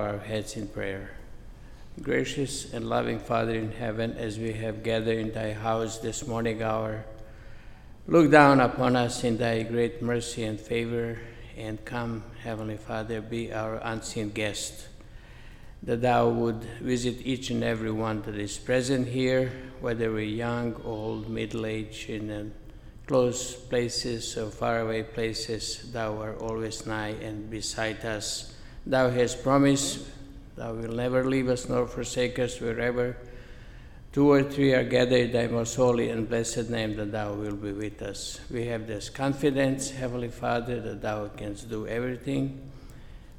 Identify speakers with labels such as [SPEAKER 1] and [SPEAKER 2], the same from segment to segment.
[SPEAKER 1] our heads in prayer. Gracious and loving Father in heaven, as we have gathered in thy house this morning hour, look down upon us in thy great mercy and favor, and come, Heavenly Father, be our unseen guest, that thou would visit each and every one that is present here, whether we're young, old, middle aged, in close places or faraway places, thou art always nigh and beside us Thou hast promised Thou wilt never leave us nor forsake us wherever two or three are gathered in Thy most holy and blessed name that Thou wilt be with us. We have this confidence, Heavenly Father, that Thou canst do everything.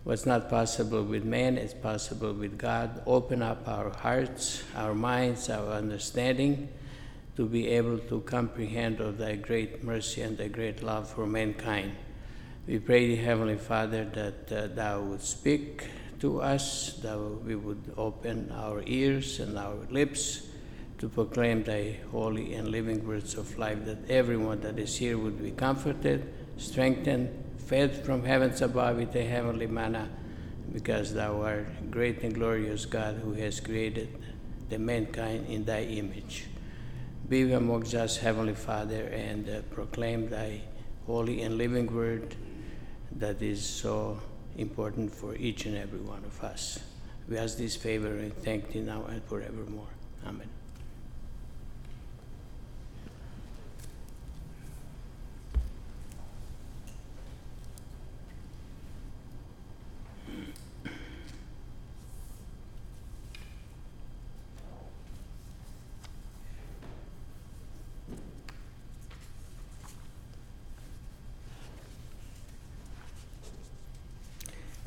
[SPEAKER 1] What's not possible with man is possible with God. Open up our hearts, our minds, our understanding to be able to comprehend of Thy great mercy and Thy great love for mankind. We pray, thee, Heavenly Father, that uh, Thou would speak to us, that we would open our ears and our lips to proclaim Thy holy and living words of life, that everyone that is here would be comforted, strengthened, fed from heavens above with the heavenly manna, because Thou art great and glorious God who has created the mankind in Thy image. Be amongst us, Heavenly Father, and uh, proclaim Thy holy and living word that is so important for each and every one of us. We ask this favor and thank thee now and forevermore. Amen.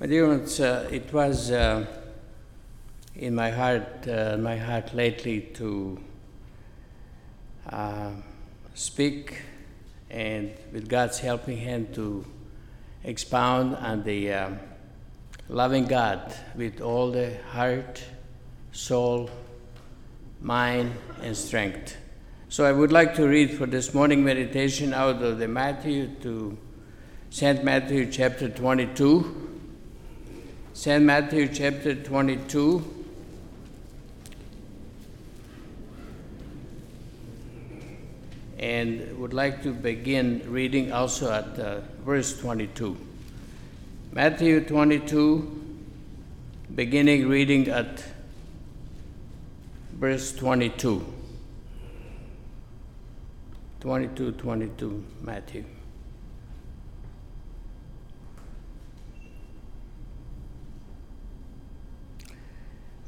[SPEAKER 1] My dear ones, uh, it was uh, in my heart, uh, my heart lately to uh, speak and with God's helping hand to expound on the uh, loving God with all the heart, soul, mind, and strength. So I would like to read for this morning meditation out of the Matthew to St. Matthew chapter 22 St. Matthew chapter 22. And would like to begin reading also at uh, verse 22. Matthew 22, beginning reading at verse 22. 22, 22, Matthew.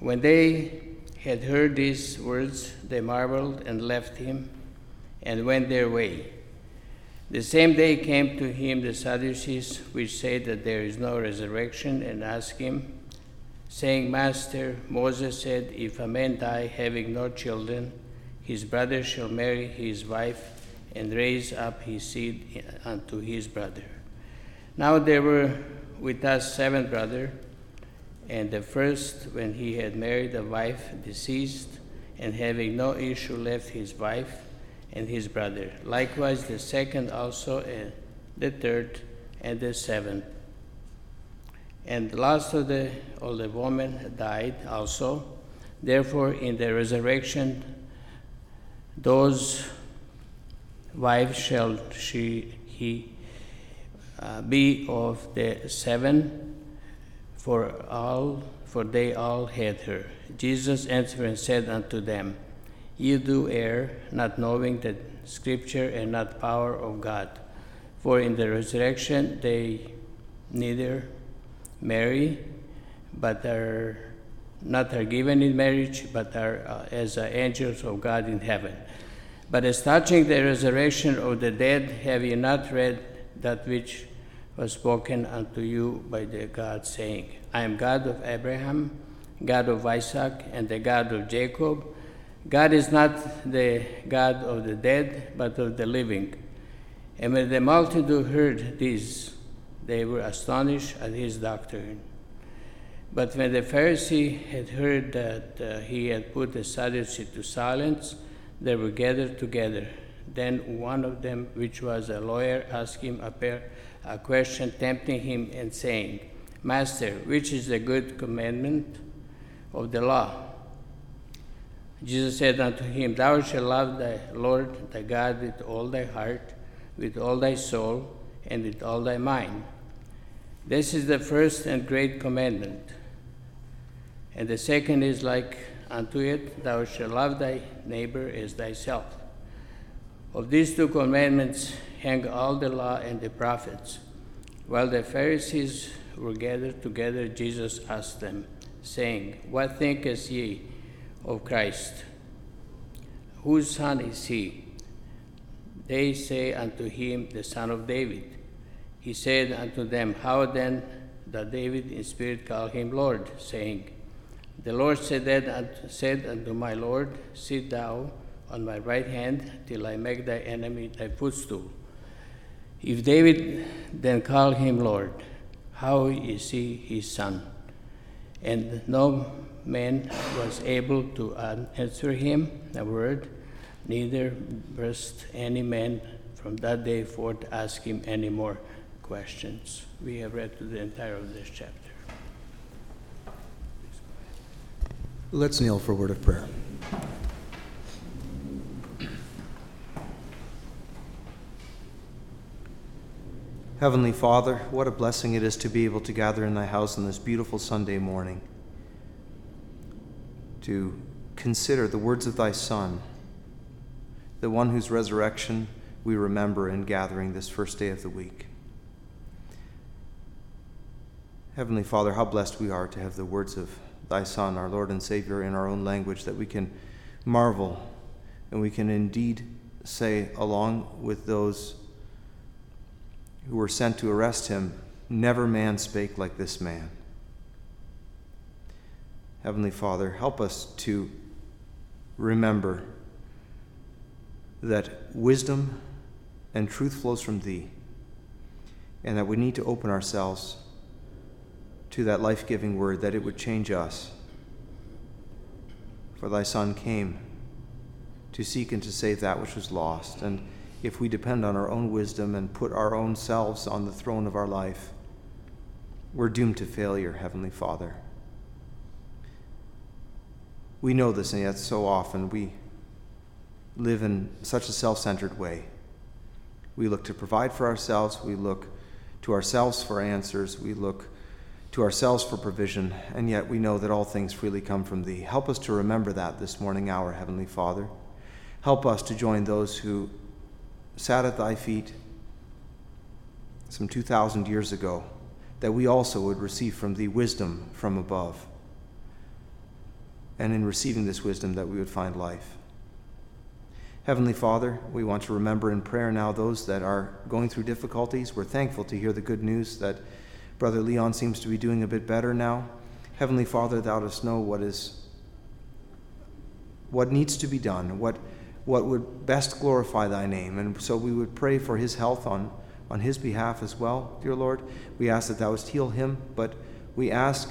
[SPEAKER 1] When they had heard these words, they marveled and left him and went their way. The same day came to him the Sadducees, which say that there is no resurrection, and asked him, saying, Master, Moses said, If a man die having no children, his brother shall marry his wife and raise up his seed unto his brother. Now there were with us seven brothers. And the first, when he had married a wife, deceased, and having no issue, left his wife and his brother. Likewise, the second also, and the third, and the seventh. And the last of the older woman died also. Therefore, in the resurrection, those wives shall she he uh, be of the seven for all for they all had her. Jesus answered and said unto them, You do err, not knowing the scripture and not power of God. For in the resurrection they neither marry, but are not are given in marriage, but are uh, as uh, angels of God in heaven. But as touching the resurrection of the dead, have you not read that which was spoken unto you by the God, saying, I am God of Abraham, God of Isaac, and the God of Jacob. God is not the God of the dead, but of the living. And when the multitude heard this, they were astonished at his doctrine. But when the Pharisee had heard that uh, he had put the Sadducee to silence, they were gathered together. Then one of them, which was a lawyer, asked him a pair a question tempting him and saying, Master, which is the good commandment of the law? Jesus said unto him, Thou shalt love thy Lord thy God with all thy heart, with all thy soul, and with all thy mind. This is the first and great commandment. And the second is like unto it, Thou shalt love thy neighbor as thyself. Of these two commandments hang all the law and the prophets. While the Pharisees were gathered together, Jesus asked them, saying, What thinkest ye of Christ? Whose son is he? They say unto him, The son of David. He said unto them, How then doth David in spirit call him Lord, saying, The Lord said, that, said unto my Lord, Sit thou on my right hand till I make thy enemy thy footstool. If David then called him Lord, how is he his son? And no man was able to answer him a word, neither burst any man from that day forth ask him any more questions. We have read through the entire of this chapter.
[SPEAKER 2] Let's kneel for a word of prayer. Heavenly Father, what a blessing it is to be able to gather in thy house on this beautiful Sunday morning to consider the words of thy Son, the one whose resurrection we remember in gathering this first day of the week. Heavenly Father, how blessed we are to have the words of thy Son, our Lord and Savior, in our own language, that we can marvel and we can indeed say, along with those who were sent to arrest him, Never man spake like this man. Heavenly Father, help us to remember that wisdom and truth flows from Thee, and that we need to open ourselves to that life giving word, that it would change us. For Thy Son came to seek and to save that which was lost. And if we depend on our own wisdom and put our own selves on the throne of our life, we're doomed to failure, Heavenly Father. We know this, and yet so often we live in such a self centered way. We look to provide for ourselves, we look to ourselves for answers, we look to ourselves for provision, and yet we know that all things freely come from Thee. Help us to remember that this morning hour, Heavenly Father. Help us to join those who sat at thy feet some 2,000 years ago, that we also would receive from thee wisdom from above. And in receiving this wisdom, that we would find life. Heavenly Father, we want to remember in prayer now those that are going through difficulties. We're thankful to hear the good news that Brother Leon seems to be doing a bit better now. Heavenly Father, thou dost know what is what needs to be done, what what would best glorify thy name. And so we would pray for his health on, on his behalf as well, dear Lord. We ask that thou wouldst heal him, but we ask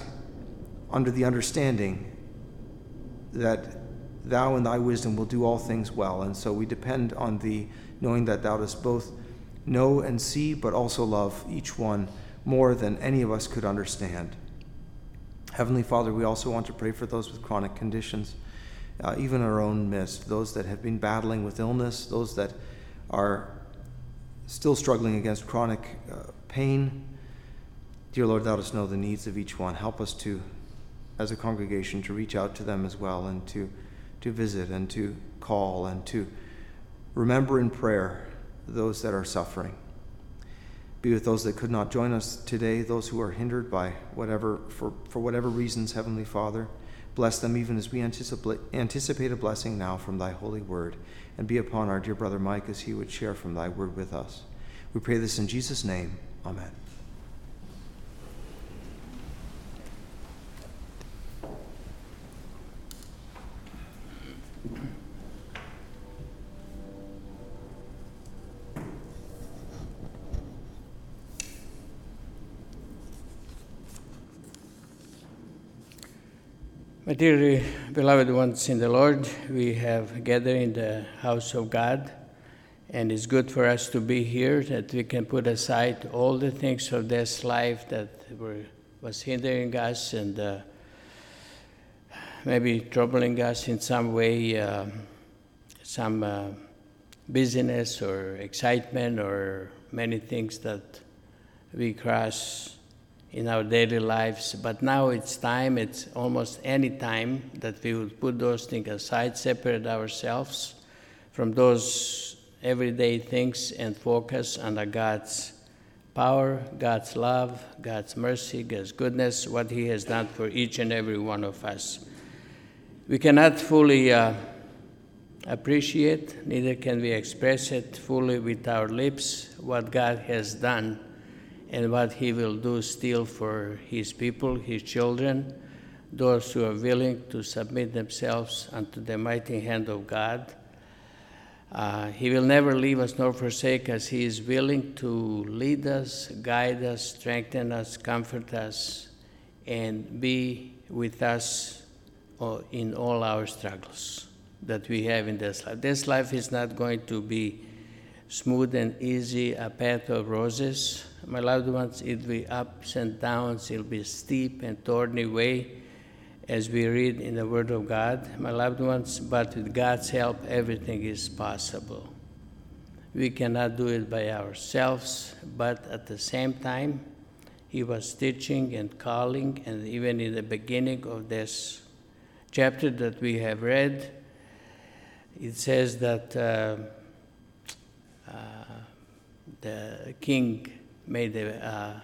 [SPEAKER 2] under the understanding that thou in thy wisdom will do all things well. And so we depend on thee, knowing that thou dost both know and see, but also love each one more than any of us could understand. Heavenly Father, we also want to pray for those with chronic conditions uh, even our own midst, those that have been battling with illness, those that are still struggling against chronic uh, pain. Dear Lord, thou dost know the needs of each one. Help us to, as a congregation, to reach out to them as well and to, to visit and to call and to remember in prayer those that are suffering. Be with those that could not join us today, those who are hindered by whatever, for, for whatever reasons, Heavenly Father. Bless them even as we anticipate a blessing now from thy holy word, and be upon our dear brother Mike as he would share from thy word with us. We pray this in Jesus' name. Amen.
[SPEAKER 1] My dear beloved ones in the Lord, we have gathered in the house of God, and it's good for us to be here that we can put aside all the things of this life that were, was hindering us and uh, maybe troubling us in some way, uh, some uh, busyness or excitement or many things that we cross in our daily lives. But now it's time, it's almost any time that we would put those things aside, separate ourselves from those everyday things and focus on God's power, God's love, God's mercy, God's goodness, what He has done for each and every one of us. We cannot fully uh, appreciate, neither can we express it fully with our lips, what God has done and what He will do still for His people, His children, those who are willing to submit themselves unto the mighty hand of God. Uh, he will never leave us nor forsake us. He is willing to lead us, guide us, strengthen us, comfort us, and be with us in all our struggles that we have in this life. This life is not going to be smooth and easy, a path of roses. My loved ones, it'll be ups and downs, it'll be steep and thorny way, as we read in the Word of God, my loved ones, but with God's help, everything is possible. We cannot do it by ourselves, but at the same time, He was teaching and calling, and even in the beginning of this chapter that we have read, it says that uh, the king made a uh,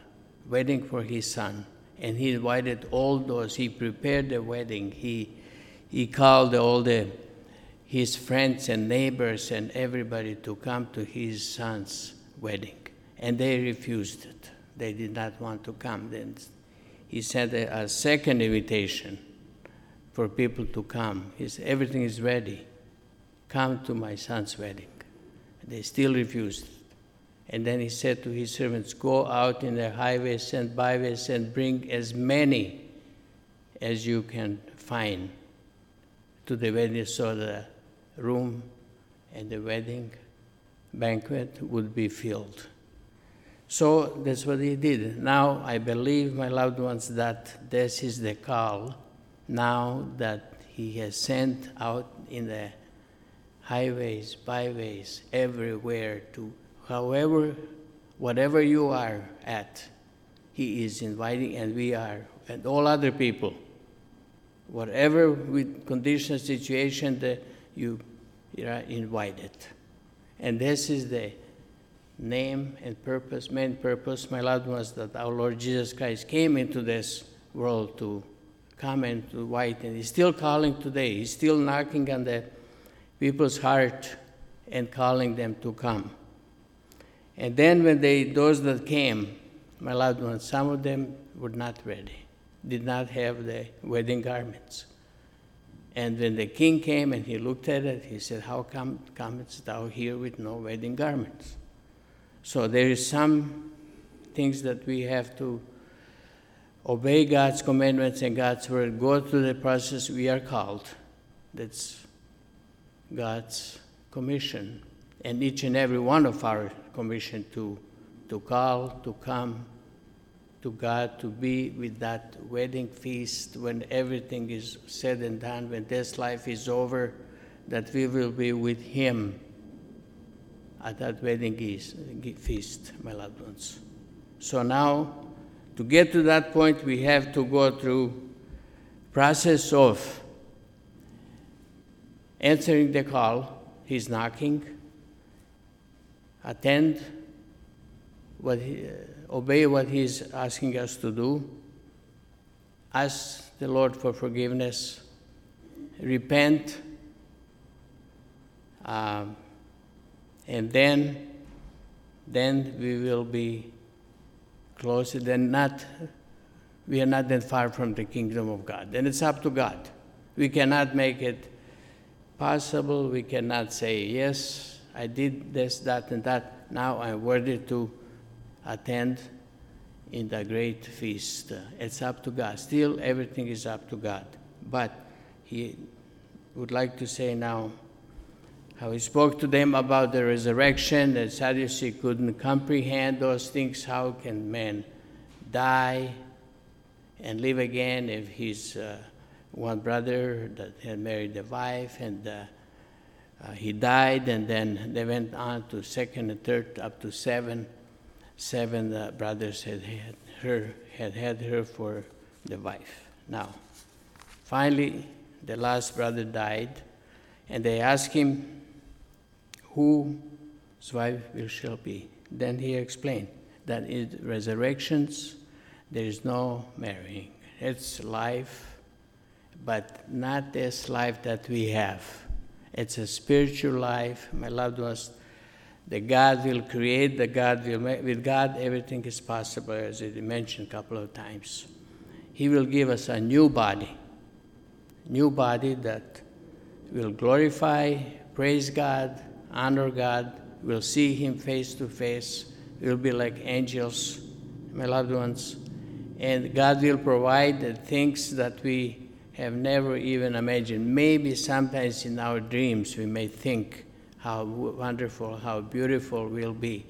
[SPEAKER 1] wedding for his son, and he invited all those. He prepared the wedding. He he called all the his friends and neighbors and everybody to come to his son's wedding, and they refused it. They did not want to come. Then he sent a, a second invitation for people to come. He said, Everything is ready. Come to my son's wedding. They still refused. And then he said to his servants, Go out in the highways and byways and bring as many as you can find to the wedding so the room and the wedding banquet would be filled. So that's what he did. Now I believe, my loved ones, that this is the call now that He has sent out in the highways, byways, everywhere to however, whatever you are at, He is inviting, and we are, and all other people, whatever with condition, situation that you, are invited. And this is the name and purpose, main purpose, my loved ones, that our Lord Jesus Christ came into this world to come and to white. And he's still calling today. He's still knocking on the people's heart and calling them to come. And then when they, those that came, my loved ones, some of them were not ready, did not have the wedding garments. And when the king came and he looked at it, he said, How come comest thou here with no wedding garments? So there is some things that we have to obey God's commandments and God's word, go through the process we are called. That's God's commission. And each and every one of our commission to, to call, to come to God, to be with that wedding feast when everything is said and done, when this life is over, that we will be with Him at that wedding feast, my loved ones. So now, to get to that point, we have to go through process of answering the call, he's knocking, attend, what he, uh, obey what he's asking us to do, ask the Lord for forgiveness, repent, um, and then, then we will be closer than not, we are not that far from the kingdom of God. And it's up to God. We cannot make it possible. We cannot say, yes, I did this, that, and that. Now I'm worthy to attend in the great feast. It's up to God. Still, everything is up to God. But he would like to say now, how he spoke to them about the resurrection, that Sadducee couldn't comprehend those things. How can man die and live again if he's uh, one brother that had married a wife and uh, uh, he died, and then they went on to second and third, up to seven. Seven uh, brothers had had her, had had her for the wife. Now, finally, the last brother died, and they asked him, "Whose wife will she be?" Then he explained that in resurrections there is no marrying. It's life, but not this life that we have. It's a spiritual life, my loved ones. The God will create, the God will make. With God, everything is possible, as I mentioned a couple of times. He will give us a new body, new body that will glorify, praise God, honor God, will see Him face to face, will be like angels, my loved ones. And God will provide the things that we have never even imagined. Maybe sometimes in our dreams we may think how wonderful, how beautiful will be.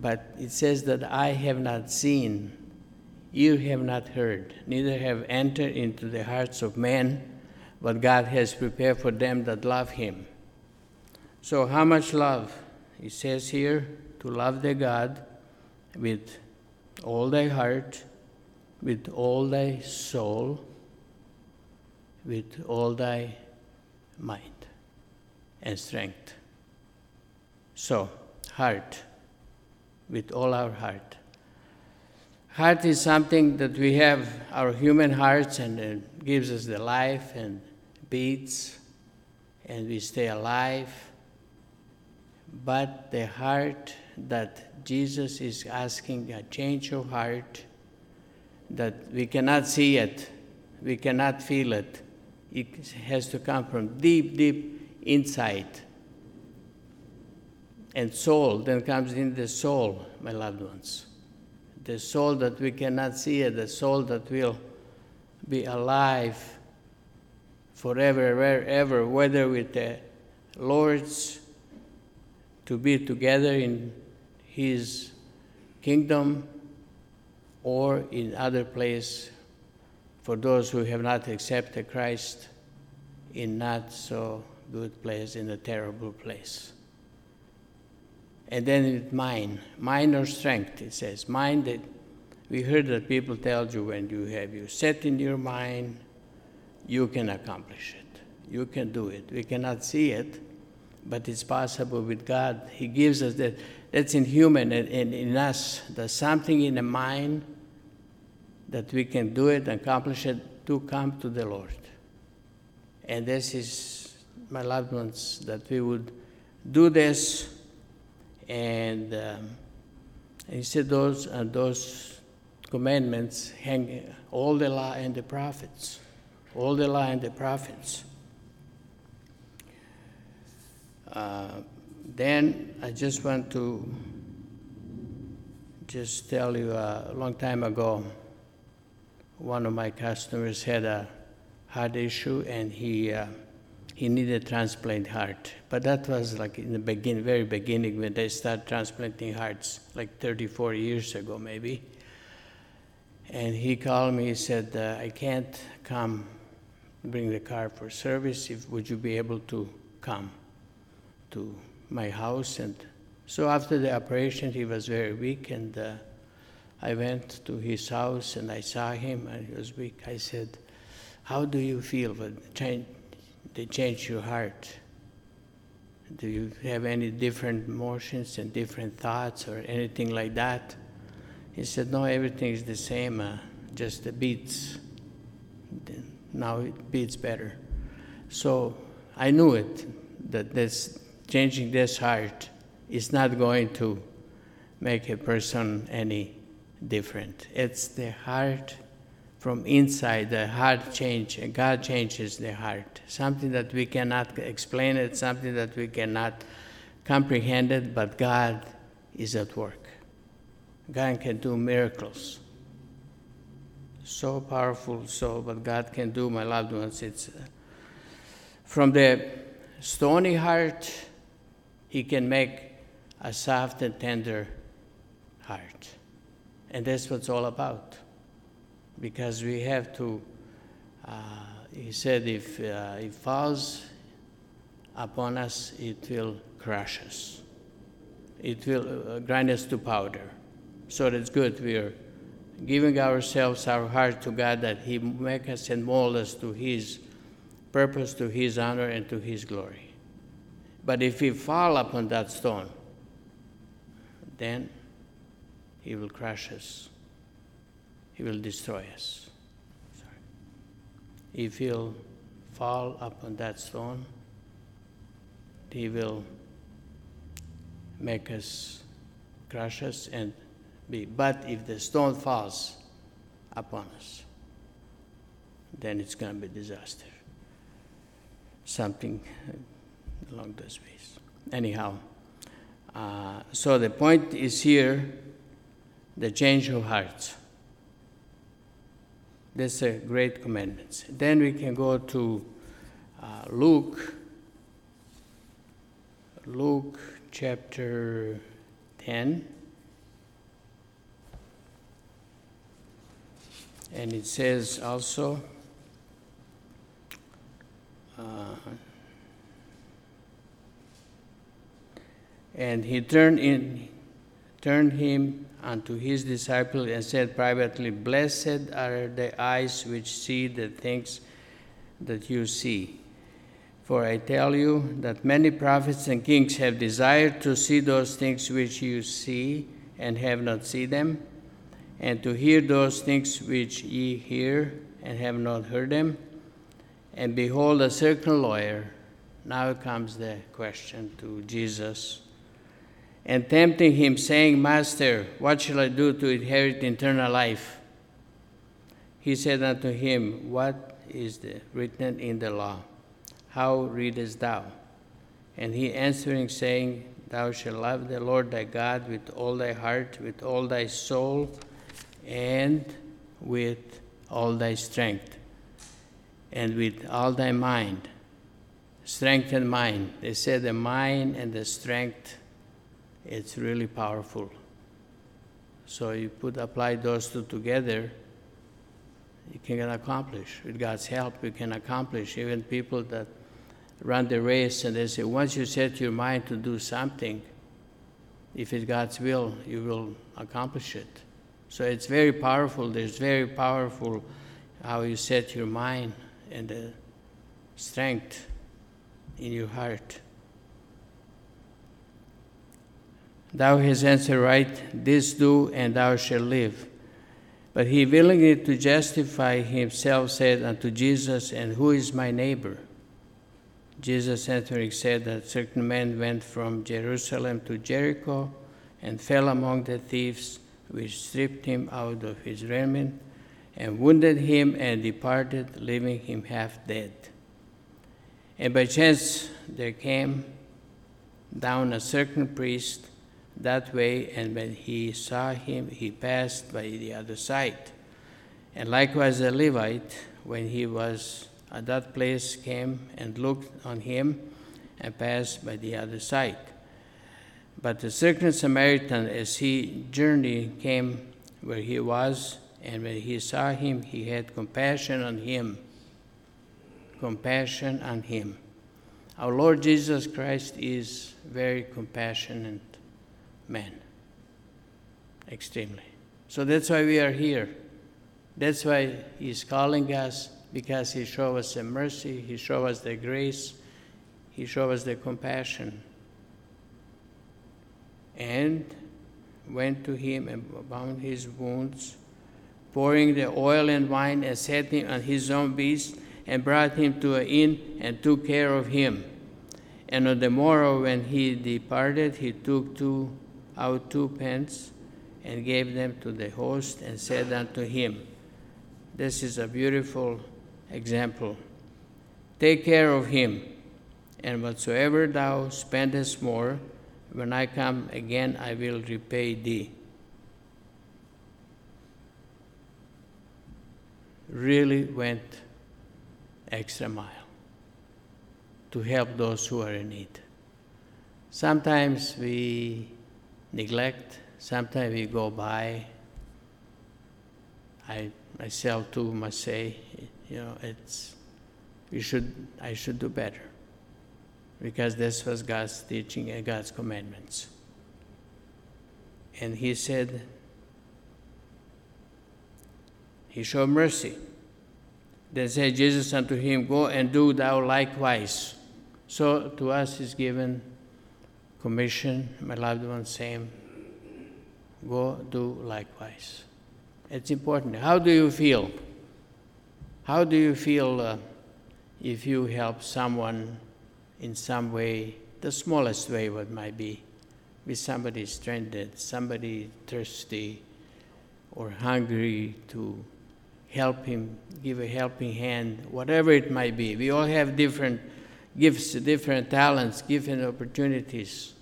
[SPEAKER 1] But it says that I have not seen, you have not heard, neither have entered into the hearts of men what God has prepared for them that love Him. So, how much love? It says here to love the God with all thy heart, with all thy soul, with all thy mind and strength. So, heart, with all our heart. Heart is something that we have, our human hearts, and it gives us the life and beats, and we stay alive. But the heart that Jesus is asking, a change of heart, that we cannot see it, we cannot feel it, it has to come from deep, deep inside. And soul, then comes in the soul, my loved ones. The soul that we cannot see, the soul that will be alive forever, wherever, whether with the Lord's to be together in His kingdom or in other place for those who have not accepted Christ in not so good place, in a terrible place. And then it's mind, mind or strength, it says. Mind that we heard that people tell you when you have you set in your mind, you can accomplish it. You can do it. We cannot see it, but it's possible with God. He gives us that. That's in, in, in us. There's something in the mind that we can do it accomplish it to come to the Lord. And this is, my loved ones, that we would do this and um, instead those uh, those commandments hang all the law and the prophets, all the law and the prophets. Uh, then I just want to just tell you uh, a long time ago one of my customers had a heart issue and he uh, he needed transplant heart. But that was like in the begin, very beginning when they started transplanting hearts, like 34 years ago maybe. And he called me. He said, uh, "I can't come, bring the car for service. If would you be able to come to my house?" And so after the operation, he was very weak and. Uh, I went to his house and I saw him and he was weak. I said, How do you feel when they change your heart? Do you have any different emotions and different thoughts or anything like that? He said, No, everything is the same, uh, just the beats. Now it beats better. So I knew it, that this changing this heart is not going to make a person any different. It's the heart from inside, the heart change, God changes the heart. Something that we cannot explain it, something that we cannot comprehend it, but God is at work. God can do miracles. So powerful, so what God can do, my loved ones. It's uh, from the stony heart, He can make a soft and tender heart. And that's what it's all about. because we have to. Uh, he said, if uh, it falls upon us, it will crush us. It will uh, grind us to powder. So that's good. We are giving ourselves, our heart to God, that He make us and mold us to His purpose, to His honor, and to His glory. But if we fall upon that stone, then He will crush us. He will destroy us. Sorry. If He'll fall upon that stone, He will make us, crush us, and be. But if the stone falls upon us, then it's going to be disaster. Something along those ways. Anyhow, uh, so the point is here the change of hearts. That's a great commandment. Then we can go to uh, Luke, Luke chapter 10. And it says also, uh, and he turned in, turned him unto his disciples and said privately, Blessed are the eyes which see the things that you see. For I tell you that many prophets and kings have desired to see those things which you see and have not seen them and to hear those things which ye hear and have not heard them. And behold, a certain lawyer, now comes the question to Jesus, and tempting him, saying, Master, what shall I do to inherit eternal life? He said unto him, What is written in the law? How readest thou? And he answering, saying, Thou shalt love the Lord thy God with all thy heart, with all thy soul, and with all thy strength, and with all thy mind. Strength and mind. They said the mind and the strength, it's really powerful. So you put apply those two together, you can accomplish. With God's help, you can accomplish. Even people that run the race and they say, once you set your mind to do something, if it's God's will, you will accomplish it. So it's very powerful. There's very powerful how you set your mind and the strength in your heart. Thou hast answered right, this do, and thou shalt live. But he, willingly to justify himself, said unto Jesus, And who is my neighbor? Jesus answering said that certain men went from Jerusalem to Jericho and fell among the thieves which stripped him out of his raiment and wounded him and departed, leaving him half dead. And by chance there came down a certain priest that way, and when he saw him, he passed by the other side. And likewise a Levite, when he was at that place, came and looked on him and passed by the other side. But the certain Samaritan, as he journeyed, came where he was, and when he saw him, he had compassion on him. Compassion on him. Our Lord Jesus Christ is very compassionate man. Extremely. So that's why we are here. That's why he's calling us because he showed us the mercy, he showed us the grace, he showed us the compassion and went to him and bound his wounds, pouring the oil and wine, and set him on his own beast, and brought him to an inn, and took care of him. And on the morrow, when he departed, he took two, out two pence, and gave them to the host, and said unto him, This is a beautiful example. Take care of him, and whatsoever thou spendest more, when I come again, I will repay thee. Really went extra mile to help those who are in need. Sometimes we neglect, sometimes we go by. I, myself too must say, you know, it's we should I should do better. Because this was God's teaching and God's commandments. And he said, He showed mercy. Then said Jesus unto him, Go and do thou likewise. So to us is given commission, my loved one, same. Go do likewise. It's important. How do you feel? How do you feel uh, if you help someone in some way, the smallest way, what might be, with somebody stranded, somebody thirsty or hungry to help him, give a helping hand, whatever it might be. We all have different gifts, different talents, different opportunities.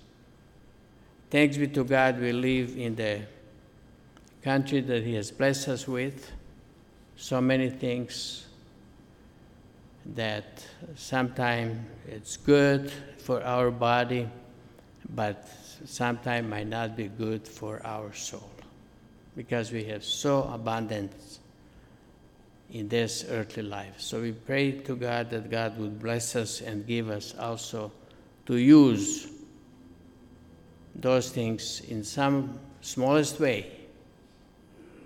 [SPEAKER 1] Thanks be to God, we live in the country that He has blessed us with. So many things that sometimes it's good for our body, but sometimes might not be good for our soul because we have so abundance in this earthly life. So we pray to God that God would bless us and give us also to use those things in some smallest way.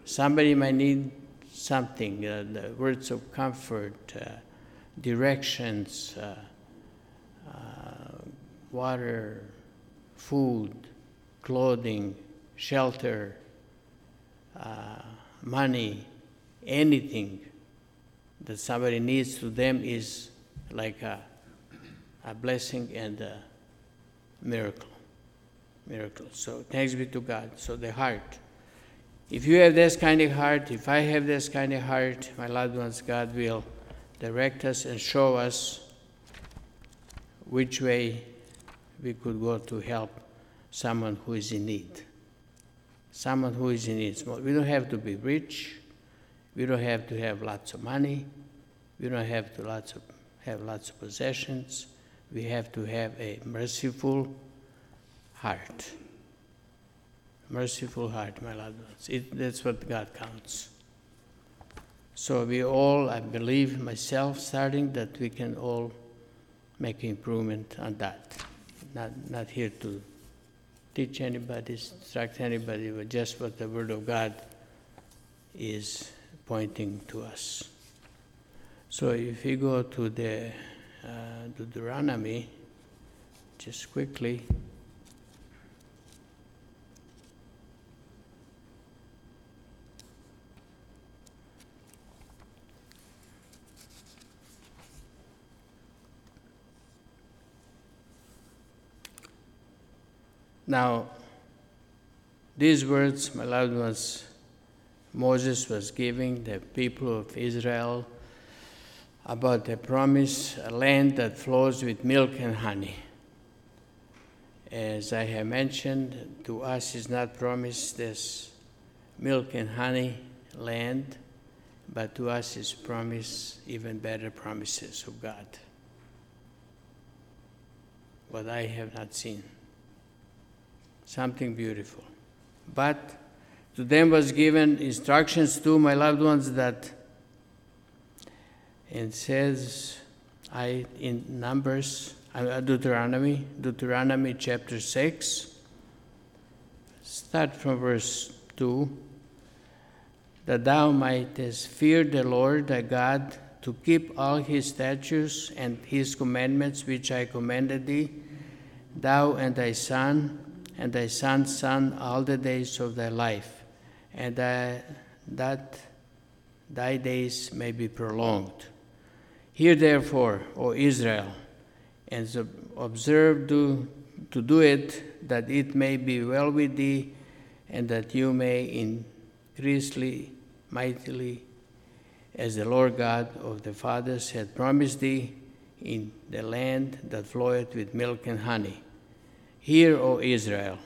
[SPEAKER 1] Somebody might need something, uh, the words of comfort, uh, directions, uh, uh water, food, clothing, shelter, uh, money, anything that somebody needs to them is like a, a blessing and a miracle. Miracle. So thanks be to God. So the heart. If you have this kind of heart, if I have this kind of heart, my loved ones, God will direct us and show us which way we could go to help someone who is in need. Someone who is in need. We don't have to be rich. We don't have to have lots of money. We don't have to lots of, have lots of possessions. We have to have a merciful heart. Merciful heart, my loved ones. It, that's what God counts. So we all, I believe myself, starting that we can all make improvement on that. Not, not here to teach anybody, instruct anybody, but just what the Word of God is pointing to us. So if you go to the uh, Deuteronomy, just quickly. Now, these words, my loved ones, Moses was giving the people of Israel about the promise, a land that flows with milk and honey. As I have mentioned, to us is not promised this milk and honey land, but to us is promised even better promises of God. What I have not seen. Something beautiful. But to them was given instructions to my loved ones that it says I in Numbers, uh, Deuteronomy, Deuteronomy chapter 6, start from verse 2, that thou mightest fear the Lord thy God to keep all his statutes and his commandments which I commanded thee, thou and thy son and thy son's son all the days of thy life, and that thy days may be prolonged. Hear therefore, O Israel, and observe to, to do it, that it may be well with thee, and that you may increasely, mightily, as the Lord God of the fathers had promised thee, in the land that floweth with milk and honey. Hear, O Israel,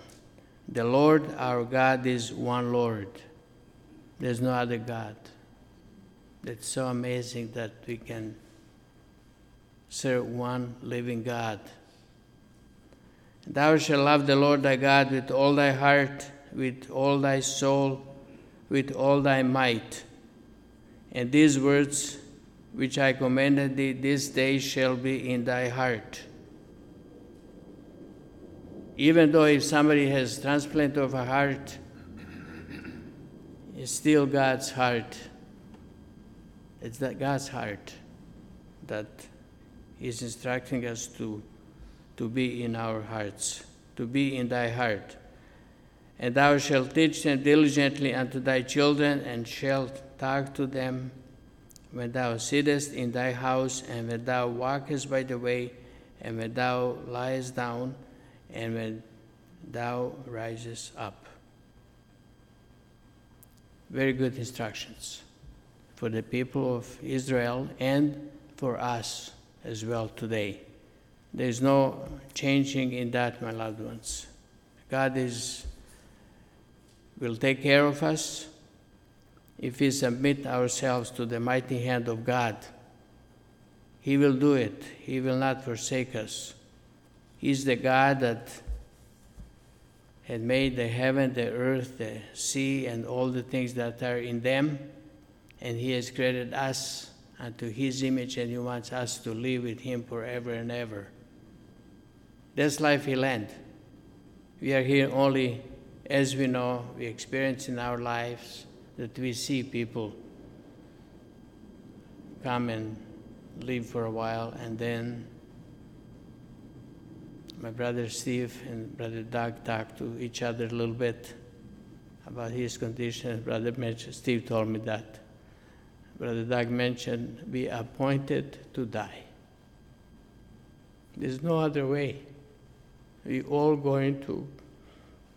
[SPEAKER 1] the Lord our God is one Lord. There's no other God. It's so amazing that we can serve one living God. Thou shalt love the Lord thy God with all thy heart, with all thy soul, with all thy might. And these words which I commanded thee this day shall be in thy heart. Even though if somebody has transplant of a heart, it's still God's heart. It's that God's heart that is instructing us to, to be in our hearts, to be in thy heart. And thou shalt teach them diligently unto thy children, and shalt talk to them when thou sittest in thy house, and when thou walkest by the way, and when thou liest down, and when thou risest up. Very good instructions for the people of Israel and for us as well today. There's no changing in that, my loved ones. God is will take care of us if we submit ourselves to the mighty hand of God. He will do it. He will not forsake us. He's the God that had made the heaven, the earth, the sea, and all the things that are in them, and He has created us unto His image, and He wants us to live with Him forever and ever. That's life He land. We are here only as we know, we experience in our lives that we see people come and live for a while, and then my brother Steve and brother Doug talked to each other a little bit about his condition. Brother mentioned, Steve told me that. Brother Doug mentioned, be appointed to die. There's no other way. We all going to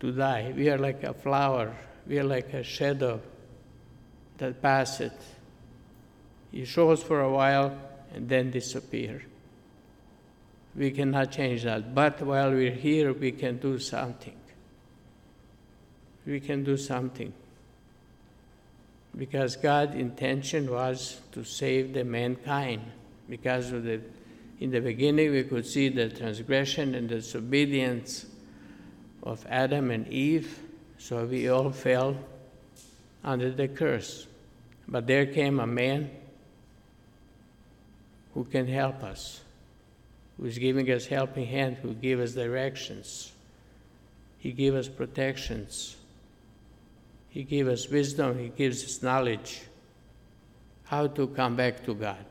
[SPEAKER 1] to die. We are like a flower, we are like a shadow that passes. It shows for a while and then disappear. We cannot change that. But while we're here, we can do something. We can do something. Because God's intention was to save the mankind. Because of the, in the beginning, we could see the transgression and disobedience of Adam and Eve, so we all fell under the curse. But there came a man who can help us, who is giving us helping hand, who gives us directions. He gives us protections. He gives us wisdom. He gives us knowledge. How to come back to God.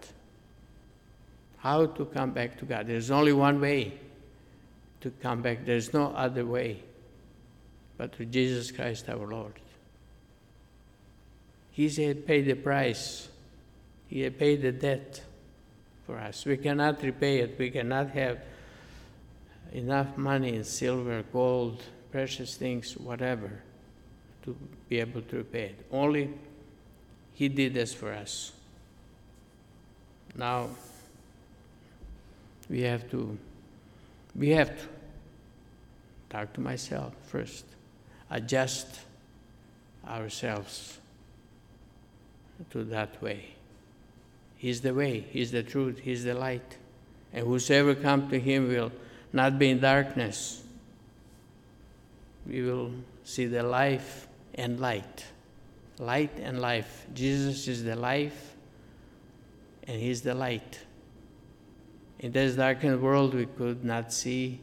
[SPEAKER 1] How to come back to God. There's only one way to come back. There's no other way but through Jesus Christ our Lord. He had paid the price, He had paid the debt for us. We cannot repay it, we cannot have enough money in silver, gold, precious things, whatever, to be able to repay it. Only He did this for us. Now, we have to, we have to talk to myself first adjust ourselves to that way. He's the way, He's the truth, He's the light. And whosoever come to Him will not be in darkness. We will see the life and light. Light and life. Jesus is the life, and He's the light. In this darkened world, we could not see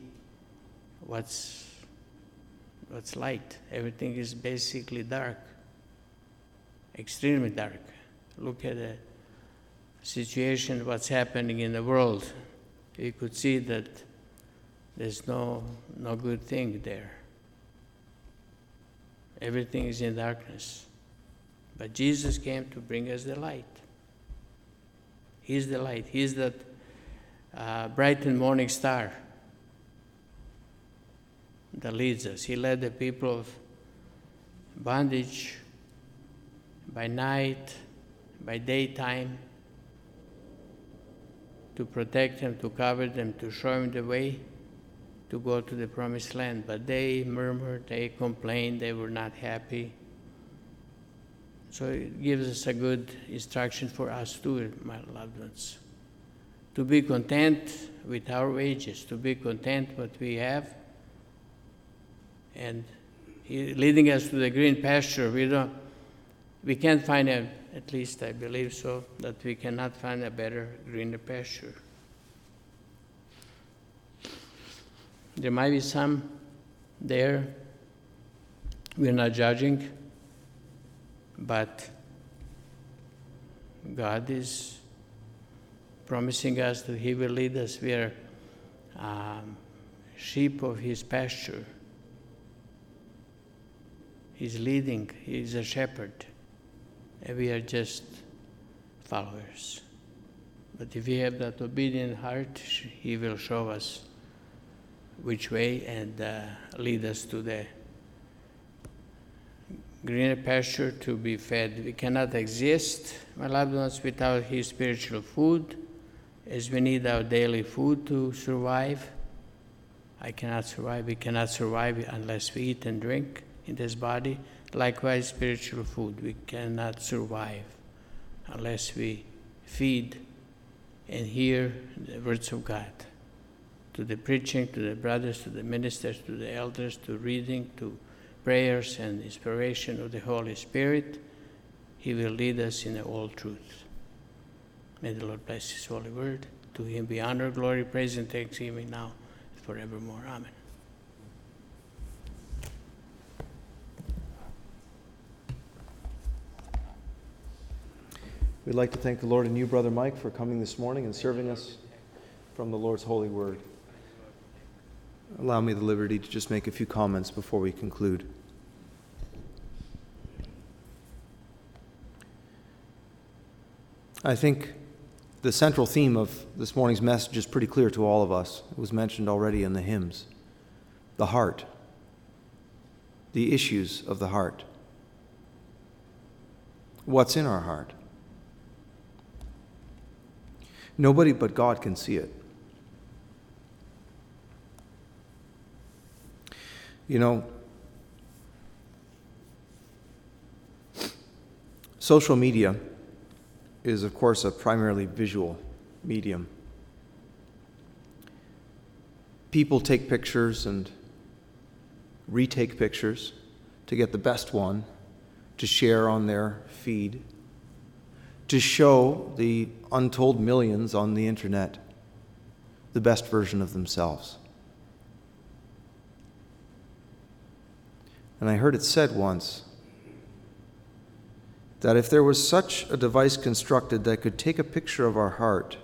[SPEAKER 1] what's what's light. Everything is basically dark, extremely dark. Look at the situation, what's happening in the world. You could see that there's no, no good thing there. Everything is in darkness. But Jesus came to bring us the light. He's the light. He's that uh, bright and morning star that leads us. He led the people of bondage by night, by daytime, to protect them, to cover them, to show them the way to go to the promised land. But they murmured, they complained, they were not happy. So it gives us a good instruction for us too, my loved ones. To be content with our wages, to be content what we have, and leading us to the green pasture. We don't, we can't find a, at least I believe so, that we cannot find a better greener pasture. There might be some there, we're not judging, but God is promising us that He will lead us. We are um, sheep of His pasture. He's leading, He's a shepherd, we are just followers. But if we have that obedient heart, He will show us which way and uh, lead us to the greener pasture to be fed. We cannot exist, my loved ones, without His spiritual food, as we need our daily food to survive. I cannot survive. We cannot survive unless we eat and drink in this body. Likewise, spiritual food. We cannot survive unless we feed and hear the words of God to the preaching, to the brothers, to the ministers, to the elders, to reading, to prayers and inspiration of the Holy Spirit, He will lead us in all truth. May the Lord bless His holy word. To Him be honor, glory, praise, and thanksgiving now and forevermore. Amen.
[SPEAKER 2] We'd like to thank the Lord and you, Brother Mike, for coming this morning and serving us from the Lord's holy word allow me the liberty to just make a few comments before we conclude. I think the central theme of this morning's message is pretty clear to all of us. It was mentioned already in the hymns the heart, the issues of the heart. What's in our heart? Nobody but God can see it. You know, social media is, of course, a primarily visual medium. People take pictures and retake pictures to get the best one to share on their feed, to show the untold millions on the internet the best version of themselves. And I heard it said once that if there was such a device constructed that could take a picture of our heart,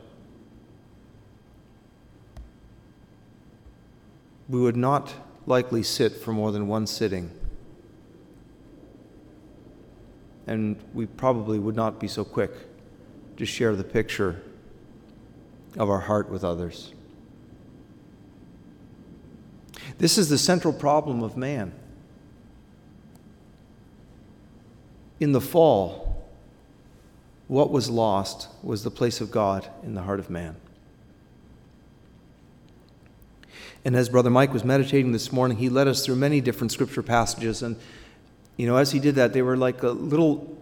[SPEAKER 2] we would not likely sit for more than one sitting. And we probably would not be so quick to share the picture of our heart with others. This is the central problem of man. In the fall, what was lost was the place of God in the heart of man. And as Brother Mike was meditating this morning, he led us through many different scripture passages. And, you know, as he did that, they were like a little,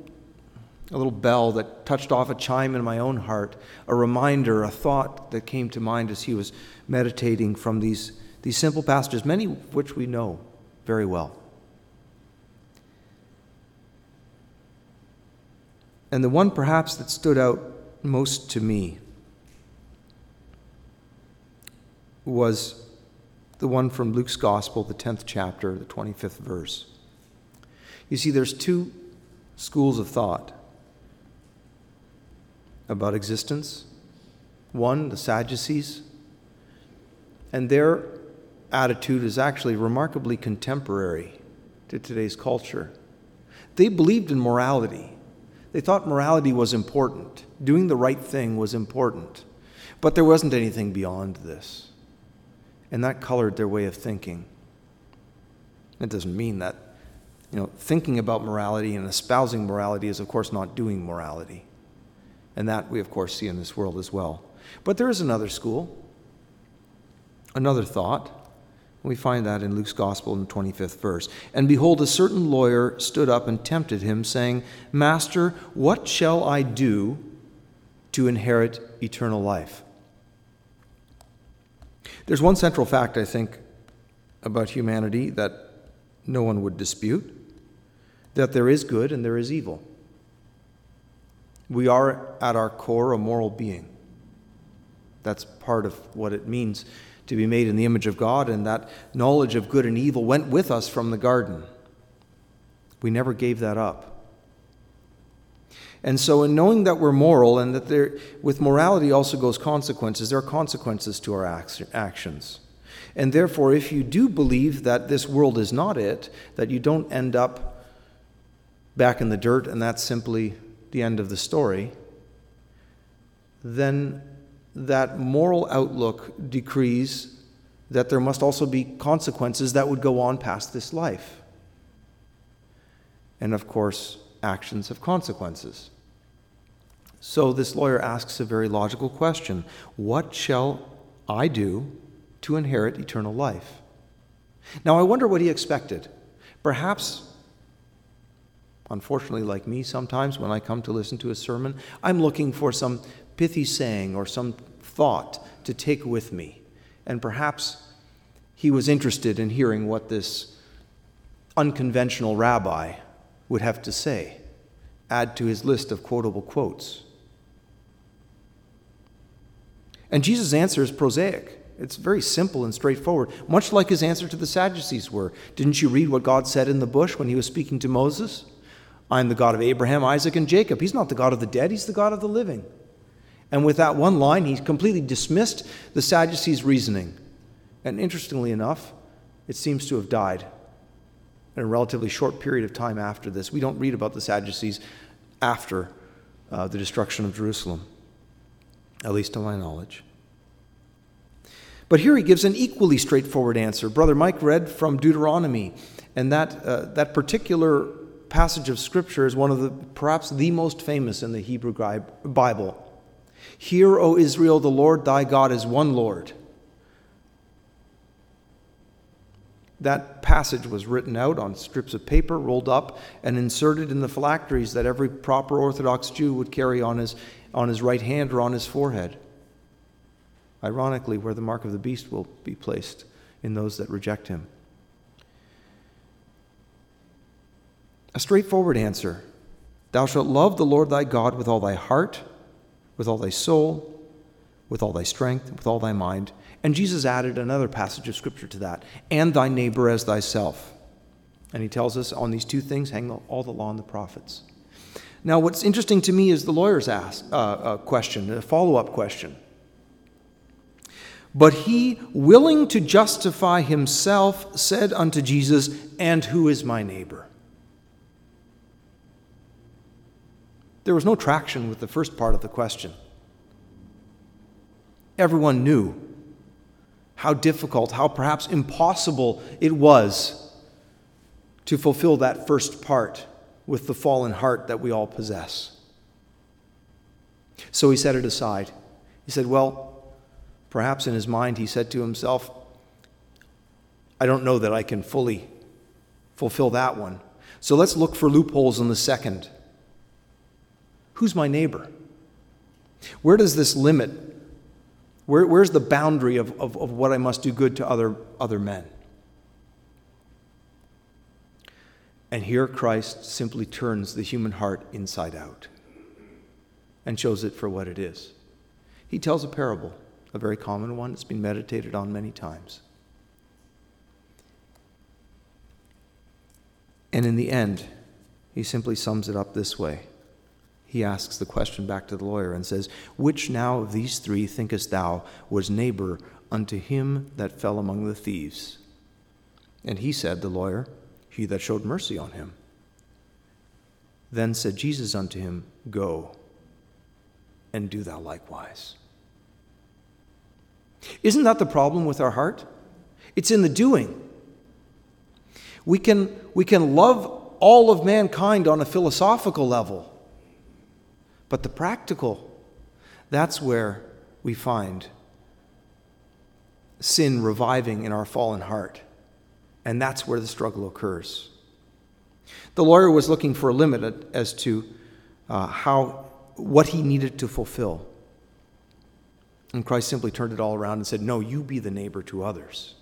[SPEAKER 2] a little bell that touched off a chime in my own heart, a reminder, a thought that came to mind as he was meditating from these, these simple passages, many of which we know very well. And the one perhaps that stood out most to me was the one from Luke's Gospel, the 10th chapter, the 25th verse. You see, there's two schools of thought about existence. One, the Sadducees, and their attitude is actually remarkably contemporary to today's culture. They believed in morality. They thought morality was important, doing the right thing was important. But there wasn't anything beyond this. And that colored their way of thinking. It doesn't mean that, you know, thinking about morality and espousing morality is, of course, not doing morality. And that we, of course, see in this world as well. But there is another school, another thought we find that in Luke's Gospel in the 25th verse. And behold, a certain lawyer stood up and tempted him, saying, Master, what shall I do to inherit eternal life? There's one central fact, I think, about humanity that no one would dispute that there is good and there is evil. We are, at our core, a moral being. That's part of what it means to be made in the image of God, and that knowledge of good and evil went with us from the garden. We never gave that up. And so, in knowing that we're moral and that there, with morality also goes consequences, there are consequences to our actions. And therefore, if you do believe that this world is not it, that you don't end up back in the dirt and that's simply the end of the story, then that moral outlook decrees that there must also be consequences that would go on past this life. And of course, actions have consequences. So this lawyer asks a very logical question What shall I do to inherit eternal life? Now, I wonder what he expected. Perhaps, unfortunately, like me, sometimes when I come to listen to a sermon, I'm looking for some pithy saying or some thought to take with me. And perhaps he was interested in hearing what this unconventional rabbi would have to say, add to his list of quotable quotes. And Jesus' answer is prosaic. It's very simple and straightforward, much like his answer to the Sadducees were. Didn't you read what God said in the bush when he was speaking to Moses? I'm the God of Abraham, Isaac, and Jacob. He's not the God of the dead, he's the God of the living. And with that one line, he completely dismissed the Sadducees' reasoning. And interestingly enough, it seems to have died in a relatively short period of time after this. We don't read about the Sadducees after uh, the destruction of Jerusalem, at least to my knowledge. But here he gives an equally straightforward answer. Brother Mike read from Deuteronomy, and that, uh, that particular passage of Scripture is one of the perhaps the most famous in the Hebrew Bible. Hear, O Israel, the Lord thy God is one Lord. That passage was written out on strips of paper, rolled up, and inserted in the phylacteries that every proper Orthodox Jew would carry on his, on his right hand or on his forehead. Ironically, where the mark of the beast will be placed in those that reject him. A straightforward answer Thou shalt love the Lord thy God with all thy heart with all thy soul, with all thy strength, with all thy mind. And Jesus added another passage of scripture to that, and thy neighbor as thyself. And he tells us on these two things hang all the law and the prophets. Now, what's interesting to me is the lawyer's ask, uh, uh, question, a follow up question. But he, willing to justify himself, said unto Jesus, And who is my neighbor? There was no traction with the first part of the question. Everyone knew how difficult, how perhaps impossible it was to fulfill that first part with the fallen heart that we all possess. So he set it aside. He said, Well, perhaps in his mind, he said to himself, I don't know that I can fully fulfill that one. So let's look for loopholes in the second. Who's my neighbor? Where does this limit, where, where's the boundary of, of, of what I must do good to other, other men? And here Christ simply turns the human heart inside out and shows it for what it is. He tells a parable, a very common one, it's been meditated on many times. And in the end, he simply sums it up this way he asks the question back to the lawyer and says, Which now of these three thinkest thou was neighbor unto him that fell among the thieves? And he said, the lawyer, He that showed mercy on him. Then said Jesus unto him, Go and do thou likewise. Isn't that the problem with our heart? It's in the doing. We can, we can love all of mankind on a philosophical level. But the practical, that's where we find sin reviving in our fallen heart. And that's where the struggle occurs. The lawyer was looking for a limit as to uh, how, what he needed to fulfill. And Christ simply turned it all around and said, No, you be the neighbor to others.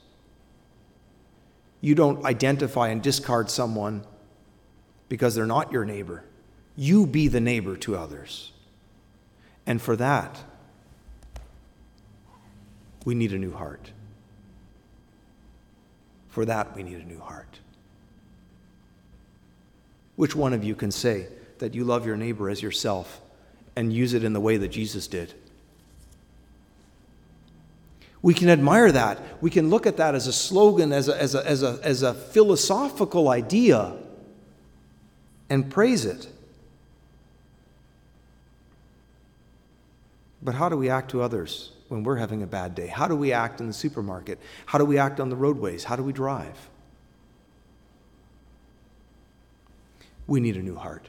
[SPEAKER 2] You don't identify and discard someone because they're not your neighbor. You be the neighbor to others. And for that, we need a new heart. For that, we need a new heart. Which one of you can say that you love your neighbor as yourself and use it in the way that Jesus did? We can admire that. We can look at that as a slogan, as a, as a, as a, as a philosophical idea, and praise it. But how do we act to others when we're having a bad day? How do we act in the supermarket? How do we act on the roadways? How do we drive? We need a new heart.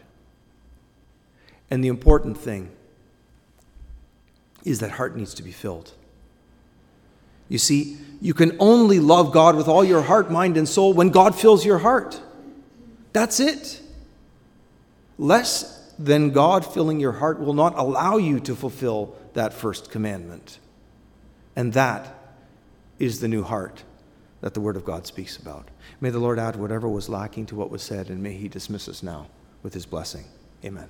[SPEAKER 2] And the important thing is that heart needs to be filled. You see, you can only love God with all your heart, mind, and soul when God fills your heart. That's it. Less than God filling your heart will not allow you to fulfill that first commandment. And that is the new heart that the Word of God speaks about. May the Lord add whatever was lacking to what was said, and may He dismiss us now with His blessing. Amen.